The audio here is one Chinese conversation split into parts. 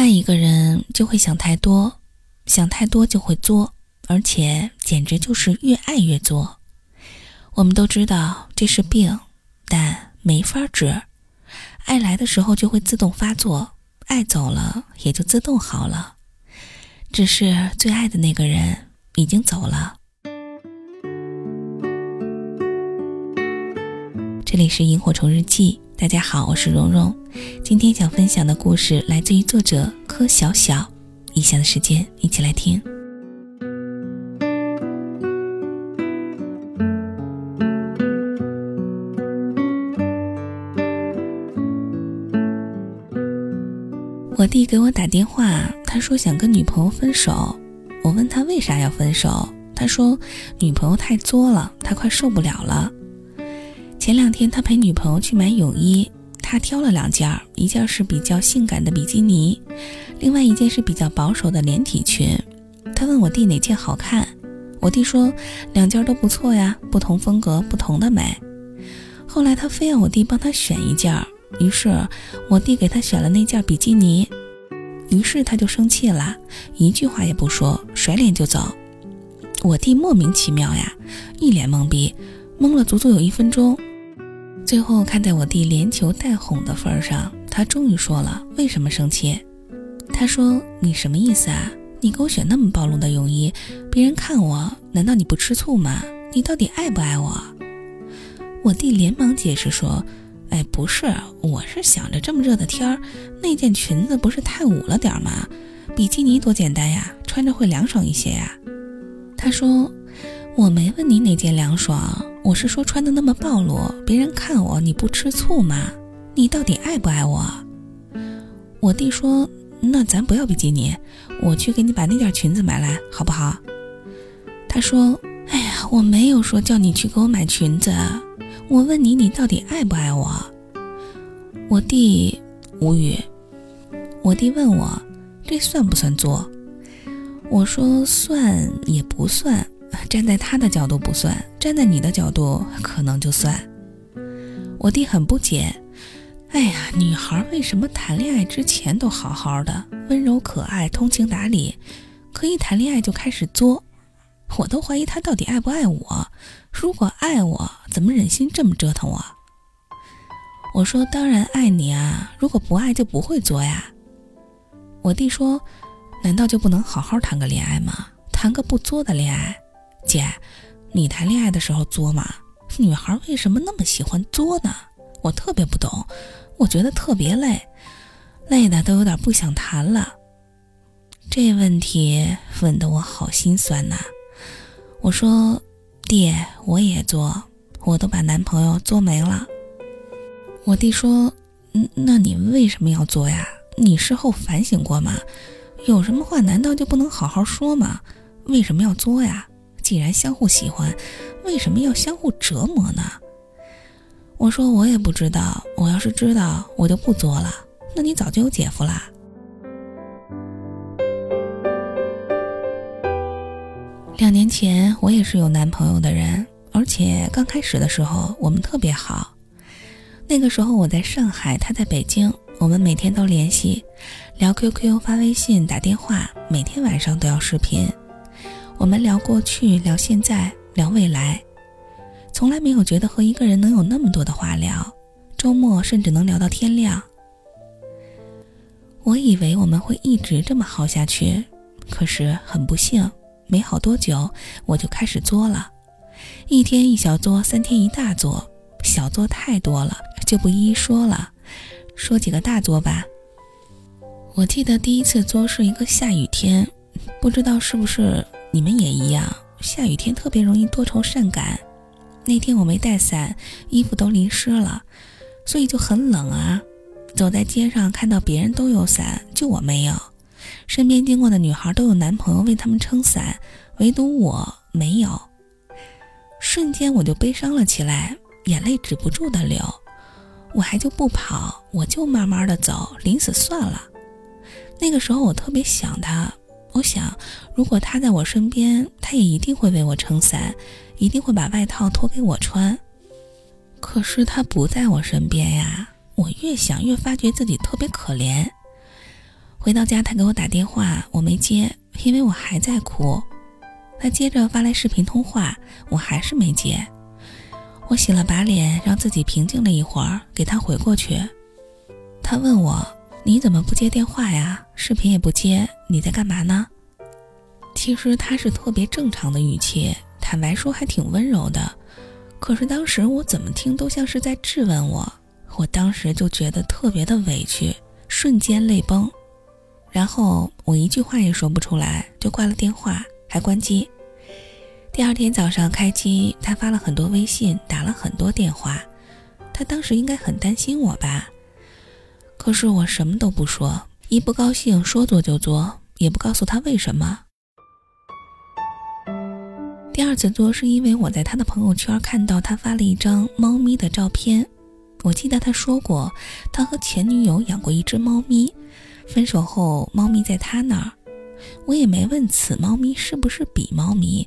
爱一个人就会想太多，想太多就会作，而且简直就是越爱越作。我们都知道这是病，但没法治。爱来的时候就会自动发作，爱走了也就自动好了。只是最爱的那个人已经走了。这里是萤火虫日记，大家好，我是蓉蓉。今天想分享的故事来自于作者柯小小。以下的时间一起来听。我弟给我打电话，他说想跟女朋友分手。我问他为啥要分手，他说女朋友太作了，他快受不了了。前两天他陪女朋友去买泳衣，他挑了两件，一件是比较性感的比基尼，另外一件是比较保守的连体裙。他问我弟哪件好看，我弟说两件都不错呀，不同风格，不同的美。后来他非要我弟帮他选一件。于是我弟给他选了那件比基尼，于是他就生气了，一句话也不说，甩脸就走。我弟莫名其妙呀，一脸懵逼，懵了足足有一分钟。最后看在我弟连求带哄的份儿上，他终于说了为什么生气。他说：“你什么意思啊？你给我选那么暴露的泳衣，别人看我，难道你不吃醋吗？你到底爱不爱我？”我弟连忙解释说。哎，不是，我是想着这么热的天儿，那件裙子不是太捂了点吗？比基尼多简单呀，穿着会凉爽一些呀。他说：“我没问你哪件凉爽，我是说穿的那么暴露，别人看我你不吃醋吗？你到底爱不爱我？”我弟说：“那咱不要比基尼，我去给你把那件裙子买来，好不好？”他说：“哎呀，我没有说叫你去给我买裙子。”我问你，你到底爱不爱我？我弟无语。我弟问我，这算不算作？我说算也不算，站在他的角度不算，站在你的角度可能就算。我弟很不解，哎呀，女孩为什么谈恋爱之前都好好的，温柔可爱、通情达理，可一谈恋爱就开始作？我都怀疑他到底爱不爱我。如果爱我，怎么忍心这么折腾我？我说当然爱你啊！如果不爱就不会作呀。我弟说，难道就不能好好谈个恋爱吗？谈个不作的恋爱？姐，你谈恋爱的时候作吗？女孩为什么那么喜欢作呢？我特别不懂，我觉得特别累，累的都有点不想谈了。这问题问得我好心酸呐。我说。弟，我也作，我都把男朋友作没了。我弟说：“嗯，那你为什么要作呀？你事后反省过吗？有什么话难道就不能好好说吗？为什么要作呀？既然相互喜欢，为什么要相互折磨呢？”我说：“我也不知道，我要是知道，我就不作了。那你早就有姐夫啦。”两年前，我也是有男朋友的人，而且刚开始的时候我们特别好。那个时候我在上海，他在北京，我们每天都联系，聊 QQ、发微信、打电话，每天晚上都要视频。我们聊过去，聊现在，聊未来，从来没有觉得和一个人能有那么多的话聊，周末甚至能聊到天亮。我以为我们会一直这么耗下去，可是很不幸。没好多久，我就开始作了，一天一小作，三天一大作，小作太多了，就不一一说了，说几个大作吧。我记得第一次作是一个下雨天，不知道是不是你们也一样，下雨天特别容易多愁善感。那天我没带伞，衣服都淋湿了，所以就很冷啊。走在街上，看到别人都有伞，就我没有。身边经过的女孩都有男朋友为他们撑伞，唯独我没有。瞬间我就悲伤了起来，眼泪止不住的流。我还就不跑，我就慢慢的走，临死算了。那个时候我特别想他，我想如果他在我身边，他也一定会为我撑伞，一定会把外套脱给我穿。可是他不在我身边呀，我越想越发觉自己特别可怜。回到家，他给我打电话，我没接，因为我还在哭。他接着发来视频通话，我还是没接。我洗了把脸，让自己平静了一会儿，给他回过去。他问我：“你怎么不接电话呀？视频也不接，你在干嘛呢？”其实他是特别正常的语气，坦白说还挺温柔的。可是当时我怎么听都像是在质问我，我当时就觉得特别的委屈，瞬间泪崩。然后我一句话也说不出来，就挂了电话。还关机。第二天早上开机，他发了很多微信，打了很多电话。他当时应该很担心我吧？可是我什么都不说，一不高兴说做就做，也不告诉他为什么。第二次做是因为我在他的朋友圈看到他发了一张猫咪的照片。我记得他说过，他和前女友养过一只猫咪，分手后猫咪在他那儿。我也没问此猫咪是不是比猫咪，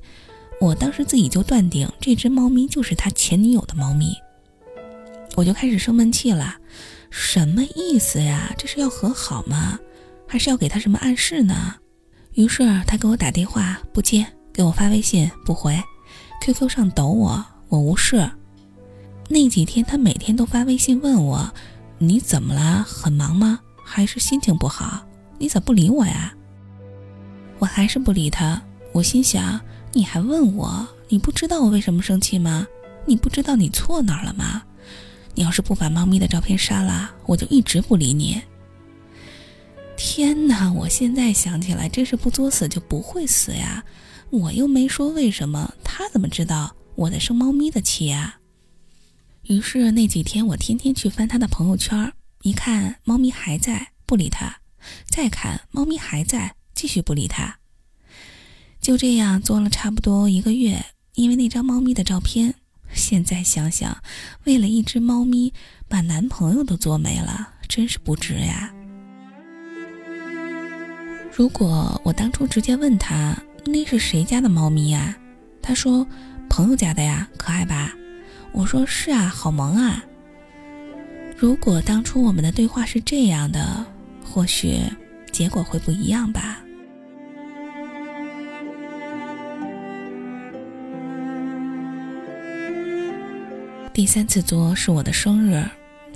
我当时自己就断定这只猫咪就是他前女友的猫咪，我就开始生闷气了，什么意思呀？这是要和好吗？还是要给他什么暗示呢？于是他给我打电话不接，给我发微信不回，QQ 上抖我，我无视。那几天他每天都发微信问我，你怎么了？很忙吗？还是心情不好？你咋不理我呀？我还是不理他，我心想：你还问我？你不知道我为什么生气吗？你不知道你错哪儿了吗？你要是不把猫咪的照片删了，我就一直不理你。天哪！我现在想起来，真是不作死就不会死呀！我又没说为什么，他怎么知道我在生猫咪的气呀？于是那几天，我天天去翻他的朋友圈，一看猫咪还在，不理他；再看猫咪还在。继续不理他，就这样做了差不多一个月。因为那张猫咪的照片，现在想想，为了一只猫咪把男朋友都做没了，真是不值呀。如果我当初直接问他那是谁家的猫咪呀，他说朋友家的呀，可爱吧？我说是啊，好萌啊。如果当初我们的对话是这样的，或许结果会不一样吧。第三次作是我的生日，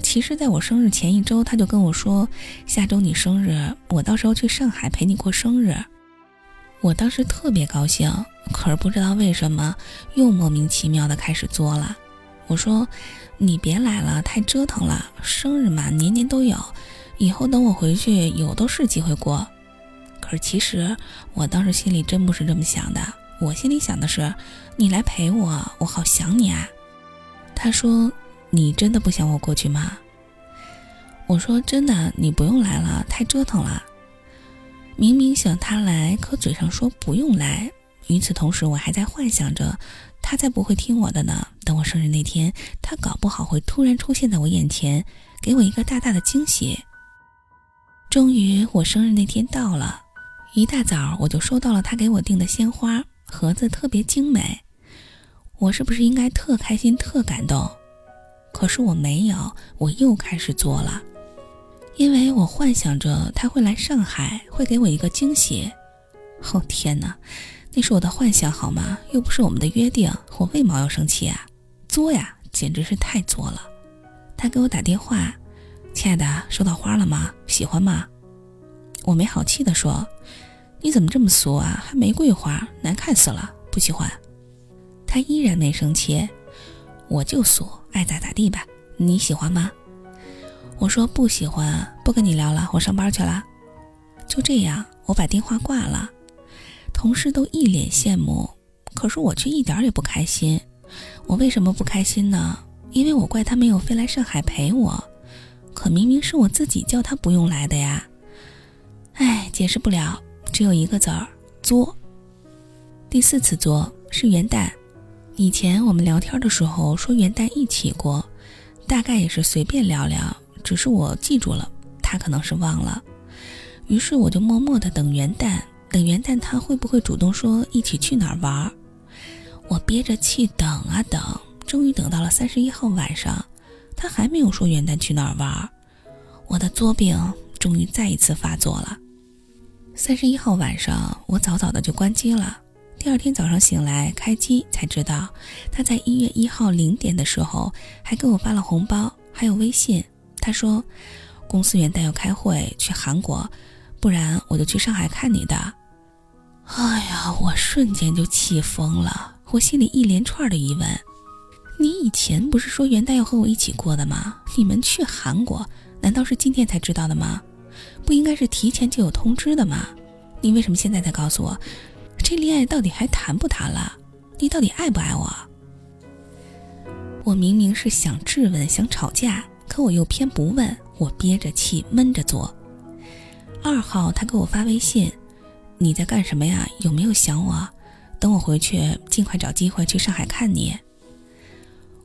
其实在我生日前一周，他就跟我说：“下周你生日，我到时候去上海陪你过生日。”我当时特别高兴，可是不知道为什么又莫名其妙的开始作了。我说：“你别来了，太折腾了。生日嘛，年年都有，以后等我回去，有都是机会过。”可是其实我当时心里真不是这么想的，我心里想的是：“你来陪我，我好想你啊。”他说：“你真的不想我过去吗？”我说：“真的，你不用来了，太折腾了。”明明想他来，可嘴上说不用来。与此同时，我还在幻想着，他才不会听我的呢。等我生日那天，他搞不好会突然出现在我眼前，给我一个大大的惊喜。终于，我生日那天到了，一大早我就收到了他给我订的鲜花，盒子特别精美。我是不是应该特开心、特感动？可是我没有，我又开始做了，因为我幻想着他会来上海，会给我一个惊喜。哦天哪，那是我的幻想好吗？又不是我们的约定，我为毛要生气啊？作呀，简直是太作了！他给我打电话：“亲爱的，收到花了吗？喜欢吗？”我没好气地说：“你怎么这么俗啊？还玫瑰花，难看死了，不喜欢。”他依然没生气，我就说爱咋咋地吧，你喜欢吗？我说不喜欢，不跟你聊了，我上班去了。就这样，我把电话挂了。同事都一脸羡慕，可是我却一点也不开心。我为什么不开心呢？因为我怪他没有飞来上海陪我，可明明是我自己叫他不用来的呀。哎，解释不了，只有一个字儿：作。第四次作是元旦。以前我们聊天的时候说元旦一起过，大概也是随便聊聊，只是我记住了，他可能是忘了。于是我就默默的等元旦，等元旦他会不会主动说一起去哪儿玩？我憋着气等啊等，终于等到了三十一号晚上，他还没有说元旦去哪儿玩，我的作病终于再一次发作了。三十一号晚上，我早早的就关机了。第二天早上醒来开机，才知道他在一月一号零点的时候还给我发了红包，还有微信。他说，公司元旦要开会去韩国，不然我就去上海看你的。哎呀，我瞬间就气疯了，我心里一连串的疑问：你以前不是说元旦要和我一起过的吗？你们去韩国，难道是今天才知道的吗？不应该是提前就有通知的吗？你为什么现在才告诉我？这恋爱到底还谈不谈了？你到底爱不爱我？我明明是想质问、想吵架，可我又偏不问，我憋着气闷着做。二号他给我发微信：“你在干什么呀？有没有想我？等我回去，尽快找机会去上海看你。”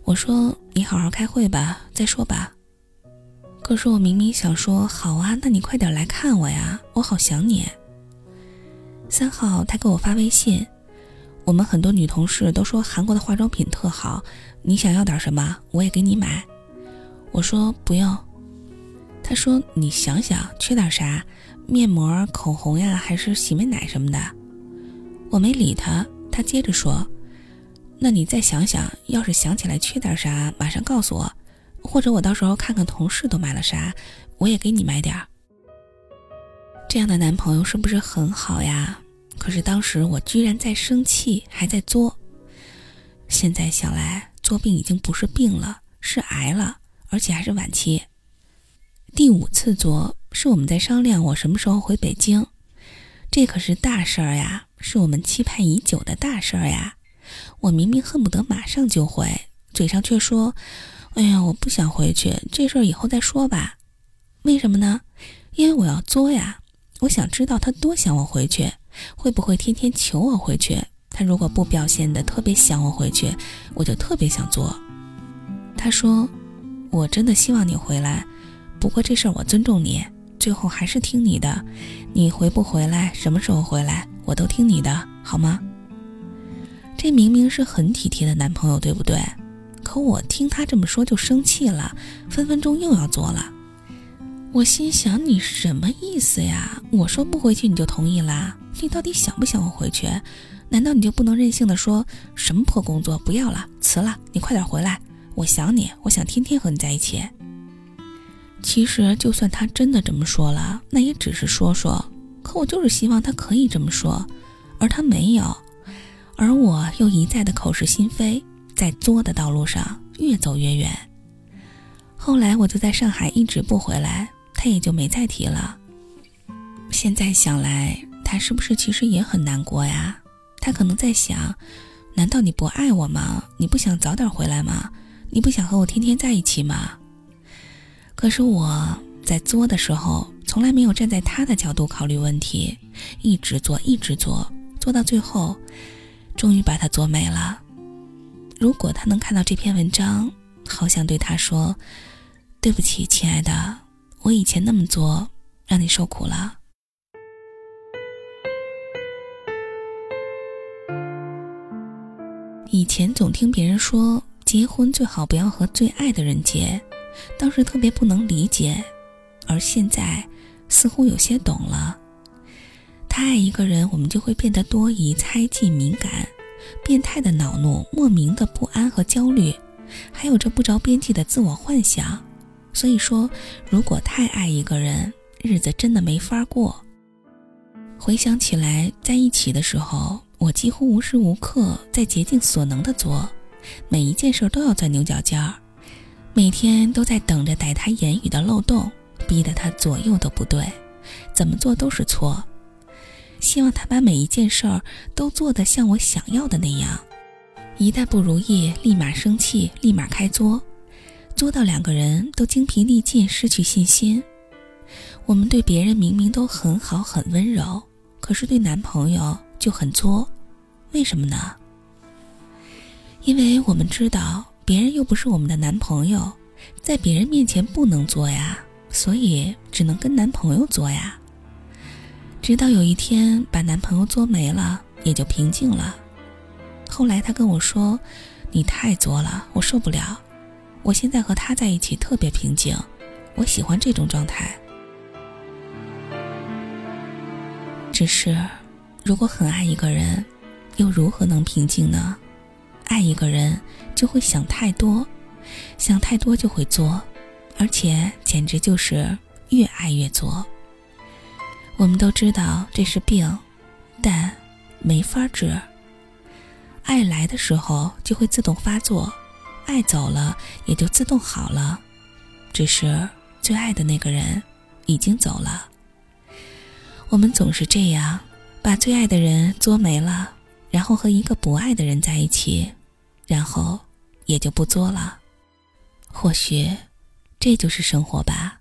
我说：“你好好开会吧，再说吧。”可是我明明想说好啊，那你快点来看我呀，我好想你。三号他给我发微信，我们很多女同事都说韩国的化妆品特好，你想要点什么，我也给你买。我说不用。他说你想想缺点啥，面膜、口红呀，还是洗面奶什么的。我没理他，他接着说，那你再想想，要是想起来缺点啥，马上告诉我。或者我到时候看看同事都买了啥，我也给你买点儿。这样的男朋友是不是很好呀？可是当时我居然在生气，还在作。现在想来，作病已经不是病了，是癌了，而且还是晚期。第五次作是我们在商量我什么时候回北京，这可是大事儿呀，是我们期盼已久的大事儿呀。我明明恨不得马上就回，嘴上却说。哎呀，我不想回去，这事儿以后再说吧。为什么呢？因为我要作呀。我想知道他多想我回去，会不会天天求我回去？他如果不表现的特别想我回去，我就特别想做。他说：“我真的希望你回来，不过这事儿我尊重你，最后还是听你的。你回不回来，什么时候回来，我都听你的，好吗？”这明明是很体贴的男朋友，对不对？可我听他这么说就生气了，分分钟又要做了。我心想：你什么意思呀？我说不回去你就同意啦？你到底想不想我回去？难道你就不能任性的说什么破工作不要了，辞了？你快点回来，我想你，我想天天和你在一起。其实就算他真的这么说了，那也只是说说。可我就是希望他可以这么说，而他没有，而我又一再的口是心非。在作的道路上越走越远。后来我就在上海一直不回来，他也就没再提了。现在想来，他是不是其实也很难过呀？他可能在想：难道你不爱我吗？你不想早点回来吗？你不想和我天天在一起吗？可是我在作的时候，从来没有站在他的角度考虑问题，一直作，一直作，做到最后，终于把他作没了。如果他能看到这篇文章，好想对他说：“对不起，亲爱的，我以前那么作，让你受苦了。”以前总听别人说，结婚最好不要和最爱的人结，当时特别不能理解，而现在似乎有些懂了。太爱一个人，我们就会变得多疑、猜忌、敏感。变态的恼怒，莫名的不安和焦虑，还有着不着边际的自我幻想。所以说，如果太爱一个人，日子真的没法过。回想起来，在一起的时候，我几乎无时无刻在竭尽所能的做，每一件事都要钻牛角尖儿，每天都在等着逮他言语的漏洞，逼得他左右都不对，怎么做都是错。希望他把每一件事儿都做得像我想要的那样，一旦不如意，立马生气，立马开作，作到两个人都精疲力尽，失去信心。我们对别人明明都很好很温柔，可是对男朋友就很作，为什么呢？因为我们知道别人又不是我们的男朋友，在别人面前不能作呀，所以只能跟男朋友作呀。直到有一天把男朋友作没了，也就平静了。后来他跟我说：“你太作了，我受不了。我现在和他在一起特别平静，我喜欢这种状态。”只是，如果很爱一个人，又如何能平静呢？爱一个人就会想太多，想太多就会作，而且简直就是越爱越作。我们都知道这是病，但没法治。爱来的时候就会自动发作，爱走了也就自动好了。只是最爱的那个人已经走了。我们总是这样，把最爱的人作没了，然后和一个不爱的人在一起，然后也就不作了。或许，这就是生活吧。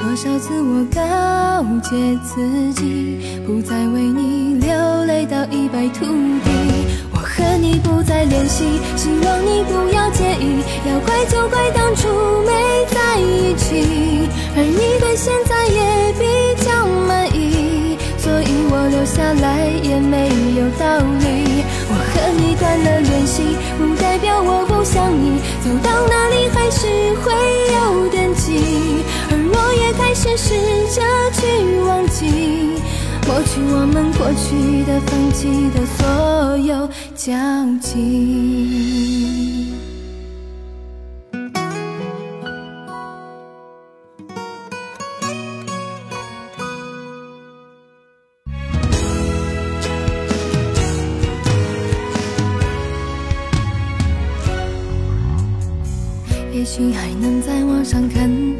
多少次我告诫自己，不再为你流泪到一败涂地。我和你不再联系，希望你不要介意。要怪就怪当初没在一起，而你对现在也比较满意，所以我留下来也没有道理。我和你断了联系，不代表我不想你，走到哪里还是会有惦记。也开始试着去忘记，抹去我们过去的、放弃的所有交集。也许还能在网上看。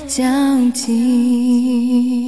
交集。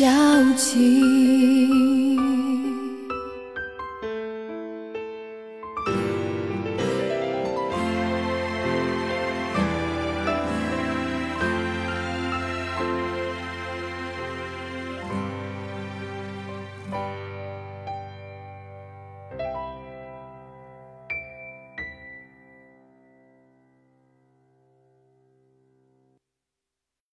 交集。